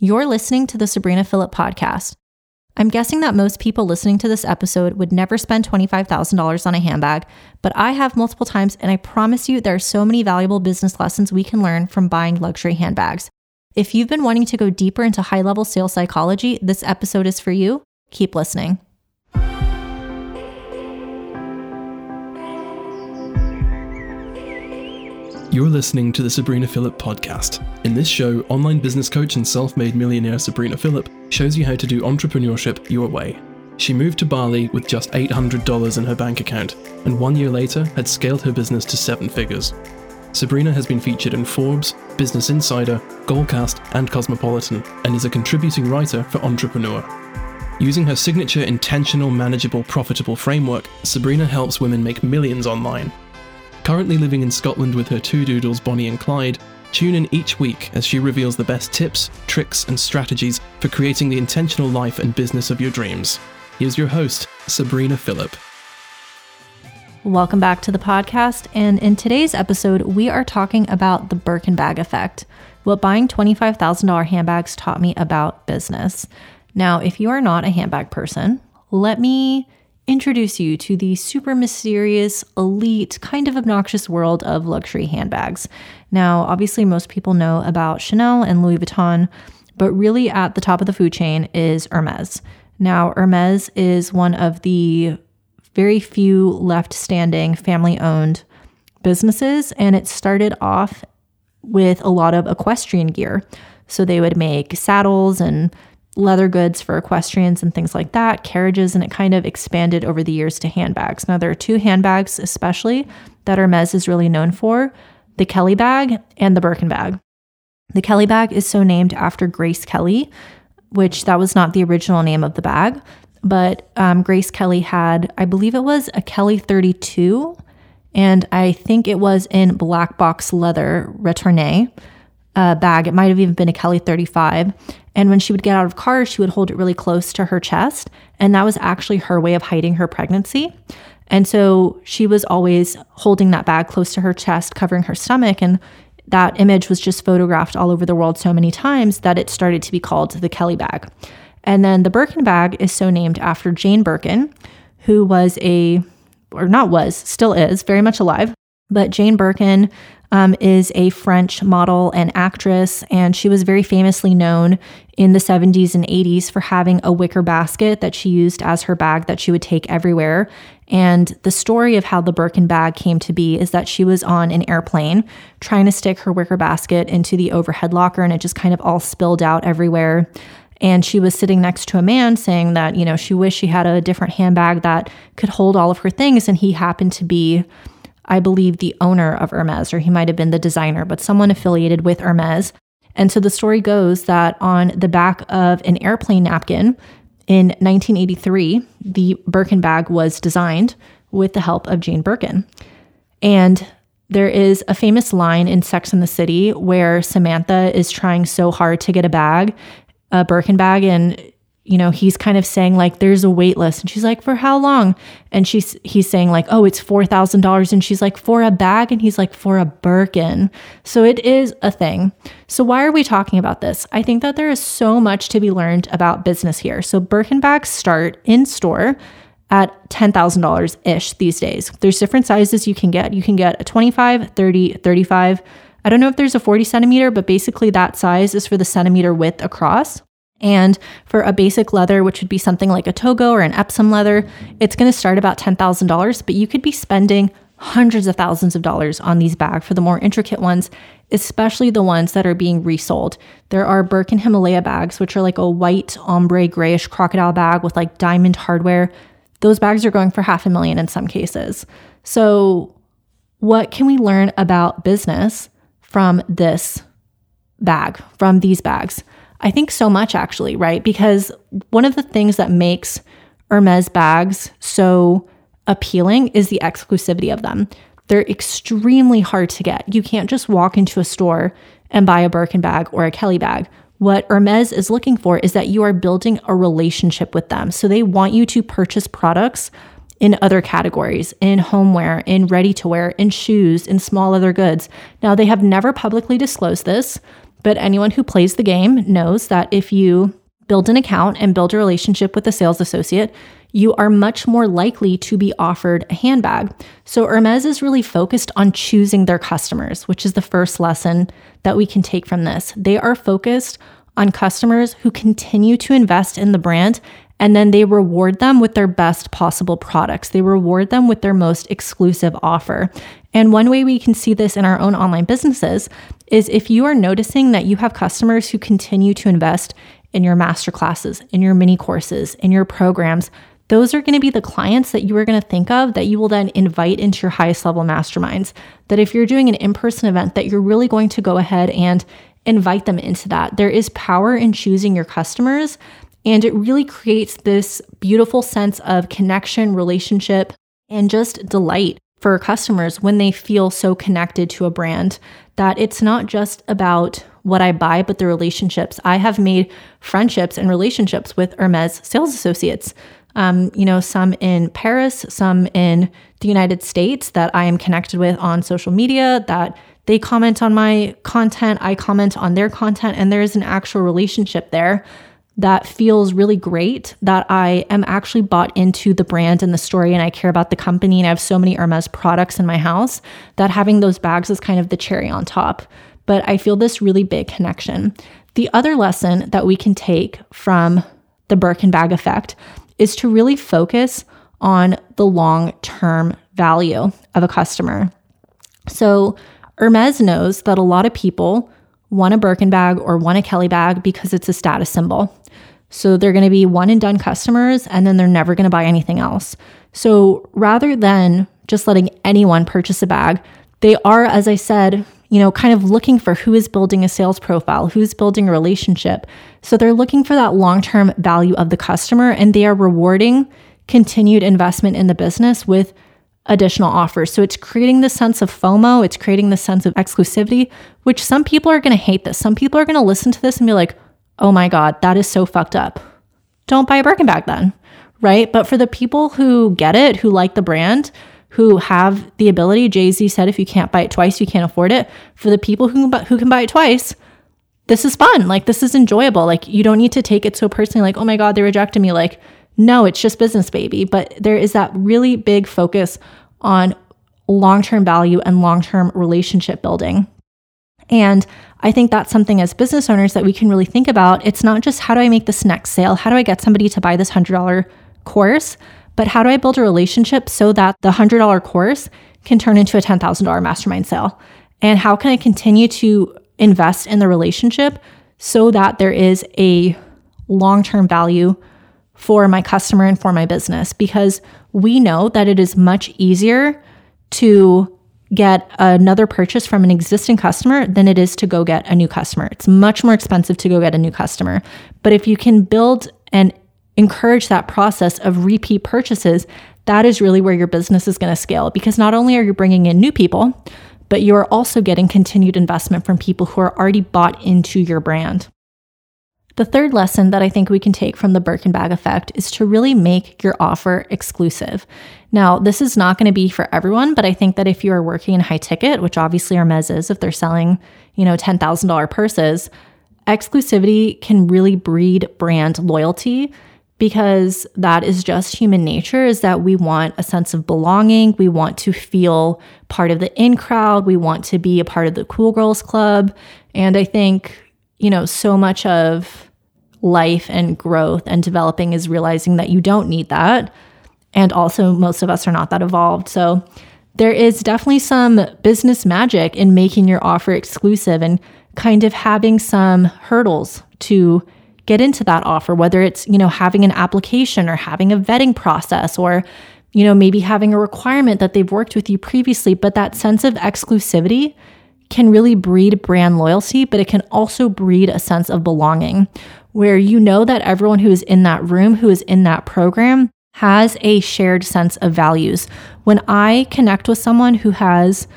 You're listening to the Sabrina Philipp podcast. I'm guessing that most people listening to this episode would never spend $25,000 on a handbag, but I have multiple times, and I promise you there are so many valuable business lessons we can learn from buying luxury handbags. If you've been wanting to go deeper into high level sales psychology, this episode is for you. Keep listening. You're listening to the Sabrina Philipp podcast. In this show, online business coach and self made millionaire Sabrina Philipp shows you how to do entrepreneurship your way. She moved to Bali with just $800 in her bank account, and one year later had scaled her business to seven figures. Sabrina has been featured in Forbes, Business Insider, Goalcast, and Cosmopolitan, and is a contributing writer for Entrepreneur. Using her signature intentional, manageable, profitable framework, Sabrina helps women make millions online Currently living in Scotland with her two doodles, Bonnie and Clyde, tune in each week as she reveals the best tips, tricks, and strategies for creating the intentional life and business of your dreams. Here's your host, Sabrina Philipp. Welcome back to the podcast. And in today's episode, we are talking about the Birkin bag effect, what buying $25,000 handbags taught me about business. Now, if you are not a handbag person, let me introduce you to the super mysterious, elite, kind of obnoxious world of luxury handbags. Now, obviously, most people know about Chanel and Louis Vuitton, but really at the top of the food chain is Hermes. Now, Hermes is one of the very few left standing family owned businesses, and it started off with a lot of equestrian gear. So they would make saddles and leather goods for equestrians and things like that, carriages, and it kind of expanded over the years to handbags. Now, there are two handbags, especially, that Hermes is really known for the Kelly bag and the Birkin bag. The Kelly bag is so named after Grace Kelly, which that was not the original name of the bag, but um, Grace Kelly had, I believe it was a Kelly 32, and I think it was in black box leather retourné uh, bag. It might have even been a Kelly 35. And when she would get out of cars, she would hold it really close to her chest. And that was actually her way of hiding her pregnancy. And so she was always holding that bag close to her chest, covering her stomach. And that image was just photographed all over the world so many times that it started to be called the Kelly bag. And then the Birkin bag is so named after Jane Birkin, who was a, or not was, still is, very much alive. But Jane Birkin um, is a French model and actress, and she was very famously known in the 70s and 80s for having a wicker basket that she used as her bag that she would take everywhere. And the story of how the Birkin bag came to be is that she was on an airplane trying to stick her wicker basket into the overhead locker, and it just kind of all spilled out everywhere. And she was sitting next to a man saying that, you know, she wished she had a different handbag that could hold all of her things. And he happened to be I believe, the owner of Hermes, or he might have been the designer, but someone affiliated with Hermes. And so the story goes that on the back of an airplane napkin in 1983, the Birkin bag was designed with the help of Jane Birkin. And there is a famous line in Sex and the City where Samantha is trying so hard to get a bag, a Birkin bag, and you know, he's kind of saying like there's a wait list and she's like for how long? And she's he's saying like, "Oh, it's $4,000." And she's like, "For a bag?" And he's like, "For a Birkin." So it is a thing. So why are we talking about this? I think that there is so much to be learned about business here. So Birkin bags start in store at $10,000 ish these days. There's different sizes you can get. You can get a 25, 30, 35. I don't know if there's a 40 centimeter, but basically that size is for the centimeter width across. And for a basic leather, which would be something like a Togo or an Epsom leather, it's going to start about $10,000, but you could be spending hundreds of thousands of dollars on these bags for the more intricate ones, especially the ones that are being resold. There are Birkin Himalaya bags, which are like a white ombre grayish crocodile bag with like diamond hardware. Those bags are going for half a million in some cases. So, what can we learn about business from this bag, from these bags? I think so much actually, right? Because one of the things that makes Hermes bags so appealing is the exclusivity of them. They're extremely hard to get. You can't just walk into a store and buy a Birkin bag or a Kelly bag. What Hermes is looking for is that you are building a relationship with them. So they want you to purchase products in other categories, in homeware, in ready to wear, in shoes, in small leather goods. Now, they have never publicly disclosed this, but anyone who plays the game knows that if you build an account and build a relationship with a sales associate, you are much more likely to be offered a handbag. So Hermes is really focused on choosing their customers, which is the first lesson that we can take from this. They are focused on customers who continue to invest in the brand and then they reward them with their best possible products. They reward them with their most exclusive offer. And one way we can see this in our own online businesses is if you are noticing that you have customers who continue to invest in your master classes, in your mini courses, in your programs, those are going to be the clients that you are going to think of that you will then invite into your highest level masterminds. That if you're doing an in person event, that you're really going to go ahead and invite them into that. There is power in choosing your customers, and it really creates this beautiful sense of connection, relationship, and just delight for customers when they feel so connected to a brand that it's not just about what I buy, but the relationships. I have made friendships and relationships with Hermes sales associates. Um, you know, some in Paris, some in the United States that I am connected with on social media, that they comment on my content, I comment on their content, and there is an actual relationship there that feels really great that I am actually bought into the brand and the story and I care about the company and I have so many Hermes products in my house that having those bags is kind of the cherry on top. But I feel this really big connection. The other lesson that we can take from the Birkin bag effect is to really focus on the long term value of a customer. So, Hermes knows that a lot of people want a Birkin bag or one a Kelly bag because it's a status symbol. So they're going to be one and done customers and then they're never going to buy anything else. So rather than just letting anyone purchase a bag, they are, as I said, you know, kind of looking for who is building a sales profile, who's building a relationship. So they're looking for that long term value of the customer and they are rewarding continued investment in the business with additional offers. So it's creating the sense of FOMO, it's creating the sense of exclusivity, which some people are going to hate this. Some people are going to listen to this and be like, oh my God, that is so fucked up. Don't buy a Birkin bag then, right? But for the people who get it, who like the brand, who have the ability, Jay Z said, if you can't buy it twice, you can't afford it. For the people who, who can buy it twice, this is fun. Like, this is enjoyable. Like, you don't need to take it so personally, like, oh my God, they rejected me. Like, no, it's just business, baby. But there is that really big focus on long term value and long term relationship building. And I think that's something as business owners that we can really think about. It's not just how do I make this next sale? How do I get somebody to buy this $100 course? But how do I build a relationship so that the $100 course can turn into a $10,000 mastermind sale? And how can I continue to invest in the relationship so that there is a long term value for my customer and for my business? Because we know that it is much easier to get another purchase from an existing customer than it is to go get a new customer. It's much more expensive to go get a new customer. But if you can build and encourage that process of repeat purchases, that is really where your business is going to scale because not only are you bringing in new people, but you're also getting continued investment from people who are already bought into your brand. The third lesson that I think we can take from the Birkin bag effect is to really make your offer exclusive. Now, this is not going to be for everyone, but I think that if you are working in high ticket, which obviously Hermes is, if they're selling, you know, $10,000 purses, exclusivity can really breed brand loyalty because that is just human nature is that we want a sense of belonging. We want to feel part of the in crowd. We want to be a part of the cool girls club. And i think you know so much of life and growth and developing is realizing that you don't need that. And also, most of us are not that evolved. So, there is definitely some business magic in making your offer exclusive and kind of having some hurdles to get into that offer, whether it's, you know, having an application or having a vetting process or, you know, maybe having a requirement that they've worked with you previously. But that sense of exclusivity can really breed brand loyalty, but it can also breed a sense of belonging where you know that everyone who is in that room, who is in that program, has a shared sense of values. When I connect with someone who has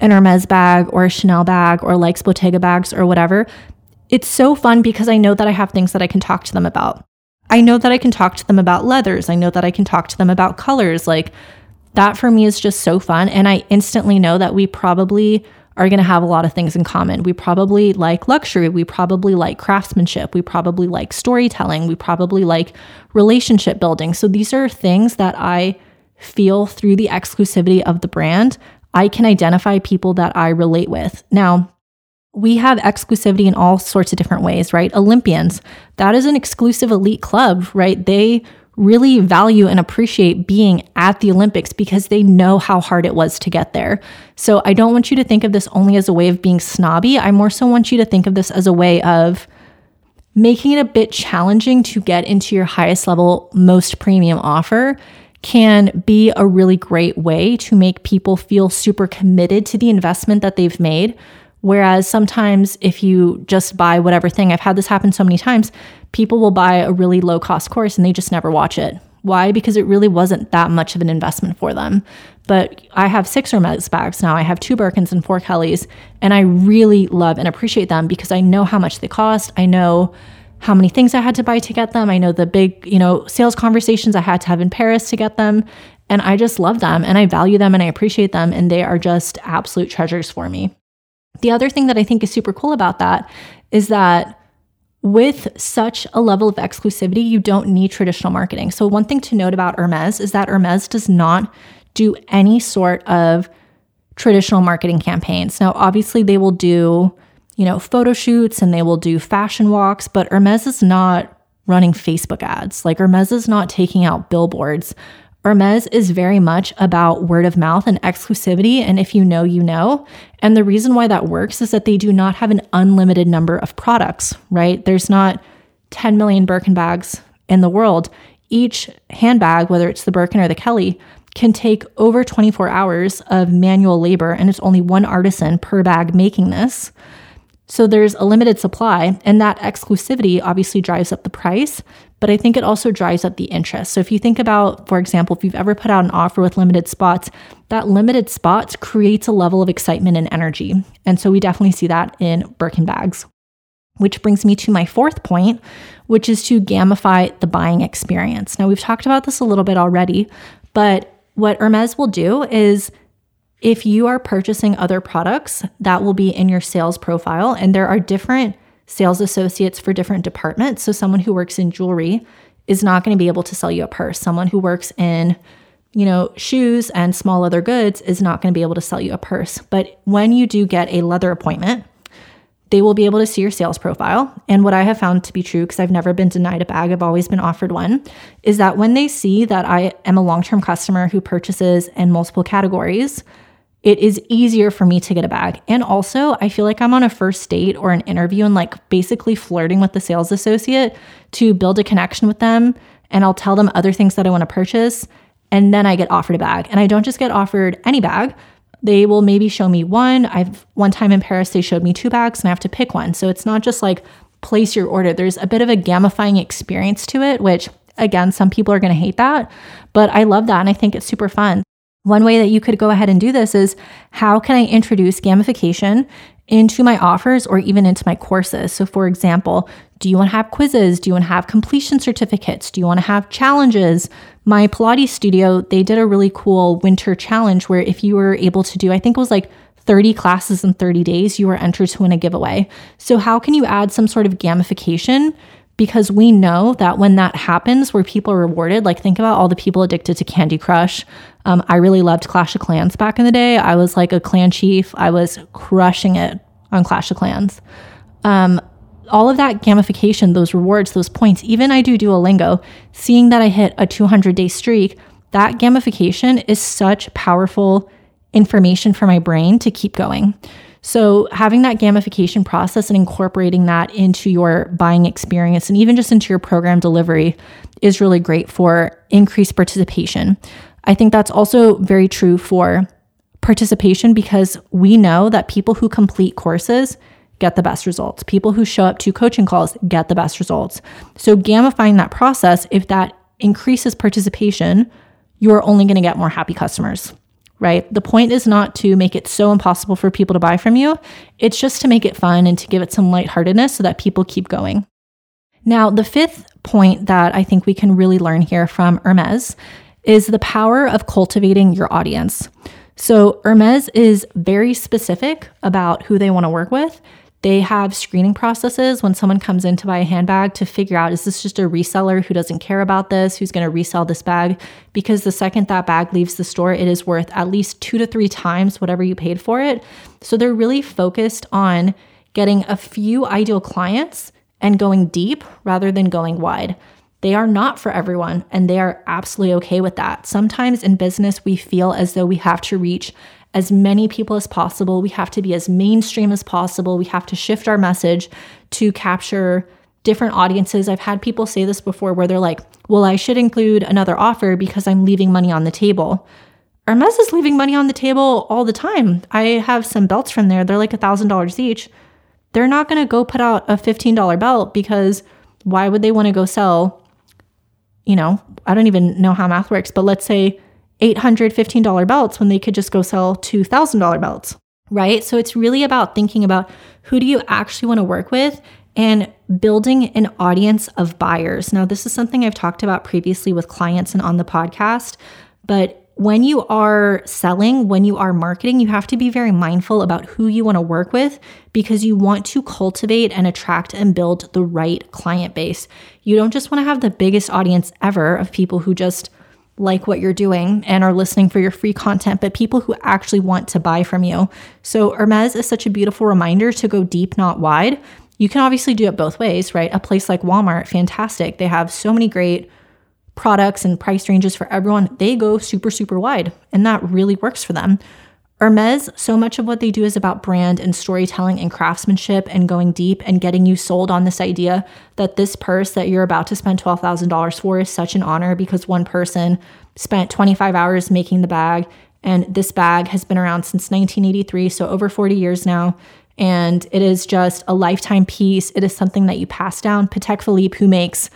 an Hermes bag or a Chanel bag or likes Bottega bags or whatever, it's so fun because I know that I have things that I can talk to them about. I know that I can talk to them about leathers. I know that I can talk to them about colors. Like that for me is just so fun. And I instantly know that we probably are going to have a lot of things in common. We probably like luxury. We probably like craftsmanship. We probably like storytelling. We probably like relationship building. So these are things that I feel through the exclusivity of the brand. I can identify people that I relate with. Now, we have exclusivity in all sorts of different ways, right? Olympians, that is an exclusive elite club, right? They really value and appreciate being at the Olympics because they know how hard it was to get there. So I don't want you to think of this only as a way of being snobby. I more so want you to think of this as a way of making it a bit challenging to get into your highest level, most premium offer can be a really great way to make people feel super committed to the investment that they've made Whereas sometimes if you just buy whatever thing, I've had this happen so many times, people will buy a really low cost course and they just never watch it. Why? Because it really wasn't that much of an investment for them. But I have six Hermes bags now. I have two Birkins and four Kellys, and I really love and appreciate them because I know how much they cost. I know how many things I had to buy to get them. I know the big, you know, sales conversations I had to have in Paris to get them. And I just love them and I value them and I appreciate them. And they are just absolute treasures for me. The other thing that I think is super cool about that is that with such a level of exclusivity, you don't need traditional marketing. So, one thing to note about Hermes is that Hermes does not do any sort of traditional marketing campaigns. Now, obviously, they will do, you know, photo shoots and they will do fashion walks, but Hermes is not running Facebook ads. Like, Hermes is not taking out billboards. Hermes is very much about word of mouth and exclusivity. And if you know, you know. And the reason why that works is that they do not have an unlimited number of products, right? There's not 10 million Birkin bags in the world. Each handbag, whether it's the Birkin or the Kelly, can take over 24 hours of manual labor, and it's only one artisan per bag making this. So there's a limited supply, and that exclusivity obviously drives up the price, but I think it also drives up the interest. So if you think about, for example, if you've ever put out an offer with limited spots, that limited spots creates a level of excitement and energy. And so we definitely see that in Birkin bags. Which brings me to my fourth point, which is to gamify the buying experience. Now, we've talked about this a little bit already, but what Hermes will do is if you are purchasing other products, that will be in your sales profile. And there are different sales associates for different departments. So, someone who works in jewelry is not going to be able to sell you a purse. Someone who works in you know, shoes and small leather goods is not going to be able to sell you a purse. But when you do get a leather appointment, they will be able to see your sales profile. And what I have found to be true, because I've never been denied a bag, I've always been offered one, is that when they see that I am a long term customer who purchases in multiple categories, it is easier for me to get a bag. And also, I feel like I'm on a first date or an interview and like basically flirting with the sales associate to build a connection with them. And I'll tell them other things that I want to purchase. And then I get offered a bag. And I don't just get offered any bag. They will maybe show me one. I've one time in Paris, they showed me two bags and I have to pick one. So it's not just like place your order. There's a bit of a gamifying experience to it, which again, some people are going to hate that, but I love that. And I think it's super fun. One way that you could go ahead and do this is how can I introduce gamification into my offers or even into my courses? So, for example, do you want to have quizzes? Do you want to have completion certificates? Do you want to have challenges? My Pilates studio, they did a really cool winter challenge where if you were able to do, I think it was like 30 classes in 30 days, you were entered to win a giveaway. So, how can you add some sort of gamification because we know that when that happens, where people are rewarded, like think about all the people addicted to Candy Crush. Um, I really loved Clash of Clans back in the day. I was like a clan chief, I was crushing it on Clash of Clans. Um, all of that gamification, those rewards, those points, even I do Duolingo, seeing that I hit a 200 day streak, that gamification is such powerful information for my brain to keep going. So, having that gamification process and incorporating that into your buying experience and even just into your program delivery is really great for increased participation. I think that's also very true for participation because we know that people who complete courses get the best results. People who show up to coaching calls get the best results. So, gamifying that process, if that increases participation, you're only going to get more happy customers right? The point is not to make it so impossible for people to buy from you. It's just to make it fun and to give it some lightheartedness so that people keep going. Now, the fifth point that I think we can really learn here from Hermes is the power of cultivating your audience. So Hermes is very specific about who they want to work with. They have screening processes when someone comes in to buy a handbag to figure out is this just a reseller who doesn't care about this, who's going to resell this bag? Because the second that bag leaves the store, it is worth at least two to three times whatever you paid for it. So they're really focused on getting a few ideal clients and going deep rather than going wide. They are not for everyone, and they are absolutely okay with that. Sometimes in business, we feel as though we have to reach as many people as possible. We have to be as mainstream as possible. We have to shift our message to capture different audiences. I've had people say this before where they're like, well, I should include another offer because I'm leaving money on the table. Hermes is leaving money on the table all the time. I have some belts from there. They're like a $1,000 each. They're not going to go put out a $15 belt because why would they want to go sell, you know, I don't even know how math works, but let's say $815 belts when they could just go sell $2,000 belts, right? So it's really about thinking about who do you actually want to work with and building an audience of buyers. Now, this is something I've talked about previously with clients and on the podcast, but when you are selling, when you are marketing, you have to be very mindful about who you want to work with because you want to cultivate and attract and build the right client base. You don't just want to have the biggest audience ever of people who just like what you're doing and are listening for your free content, but people who actually want to buy from you. So, Hermes is such a beautiful reminder to go deep, not wide. You can obviously do it both ways, right? A place like Walmart, fantastic. They have so many great products and price ranges for everyone. They go super, super wide, and that really works for them. Hermes, so much of what they do is about brand and storytelling and craftsmanship and going deep and getting you sold on this idea that this purse that you're about to spend $12,000 for is such an honor because one person spent 25 hours making the bag. And this bag has been around since 1983, so over 40 years now. And it is just a lifetime piece. It is something that you pass down. Patek Philippe, who makes,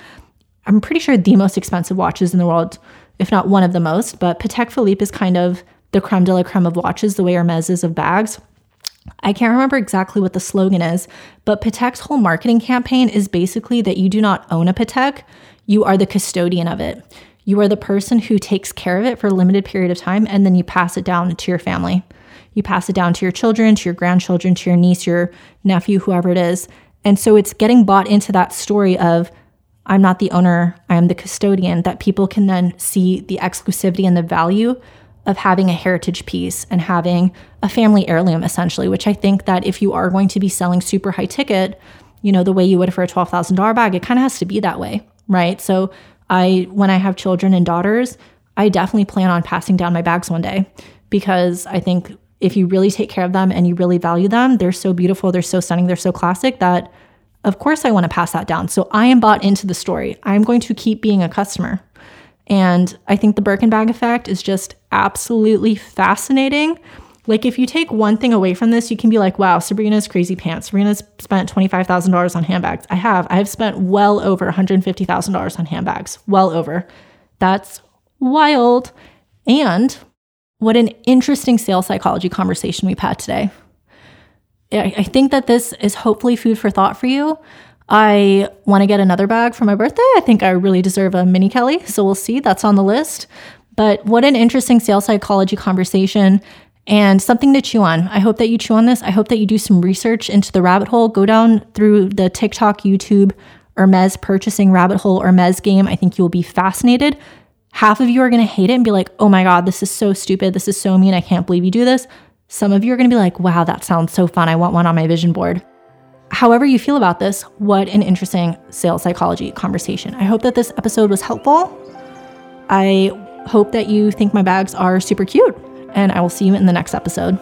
I'm pretty sure, the most expensive watches in the world, if not one of the most, but Patek Philippe is kind of the creme de la creme of watches, the way Hermes is of bags. I can't remember exactly what the slogan is, but Patek's whole marketing campaign is basically that you do not own a Patek, you are the custodian of it. You are the person who takes care of it for a limited period of time and then you pass it down to your family. You pass it down to your children, to your grandchildren, to your niece, your nephew, whoever it is. And so it's getting bought into that story of I'm not the owner, I am the custodian, that people can then see the exclusivity and the value of having a heritage piece and having a family heirloom essentially which i think that if you are going to be selling super high ticket you know the way you would for a $12000 bag it kind of has to be that way right? So i when i have children and daughters i definitely plan on passing down my bags one day because i think if you really take care of them and you really value them they're so beautiful they're so stunning they're so classic that of course i want to pass that down. So i am bought into the story. I'm going to keep being a customer and I think the Birkin bag effect is just absolutely fascinating. Like, if you take one thing away from this, you can be like, wow, Sabrina's crazy pants. Sabrina's spent $25,000 on handbags. I have. I have spent well over $150,000 on handbags. Well over. That's wild. And what an interesting sales psychology conversation we've had today. I think that this is hopefully food for thought for you. I want to get another bag for my birthday. I think I really deserve a mini Kelly. So we'll see. That's on the list. But what an interesting sales psychology conversation and something to chew on. I hope that you chew on this. I hope that you do some research into the rabbit hole. Go down through the TikTok, YouTube, Hermes purchasing rabbit hole Hermes game. I think you will be fascinated. Half of you are going to hate it and be like, oh my God, this is so stupid. This is so mean. I can't believe you do this. Some of you are going to be like, wow, that sounds so fun. I want one on my vision board however you feel about this, what an interesting sales psychology conversation. I hope that this episode was helpful. I hope that you think my bags are super cute, and I will see you in the next episode.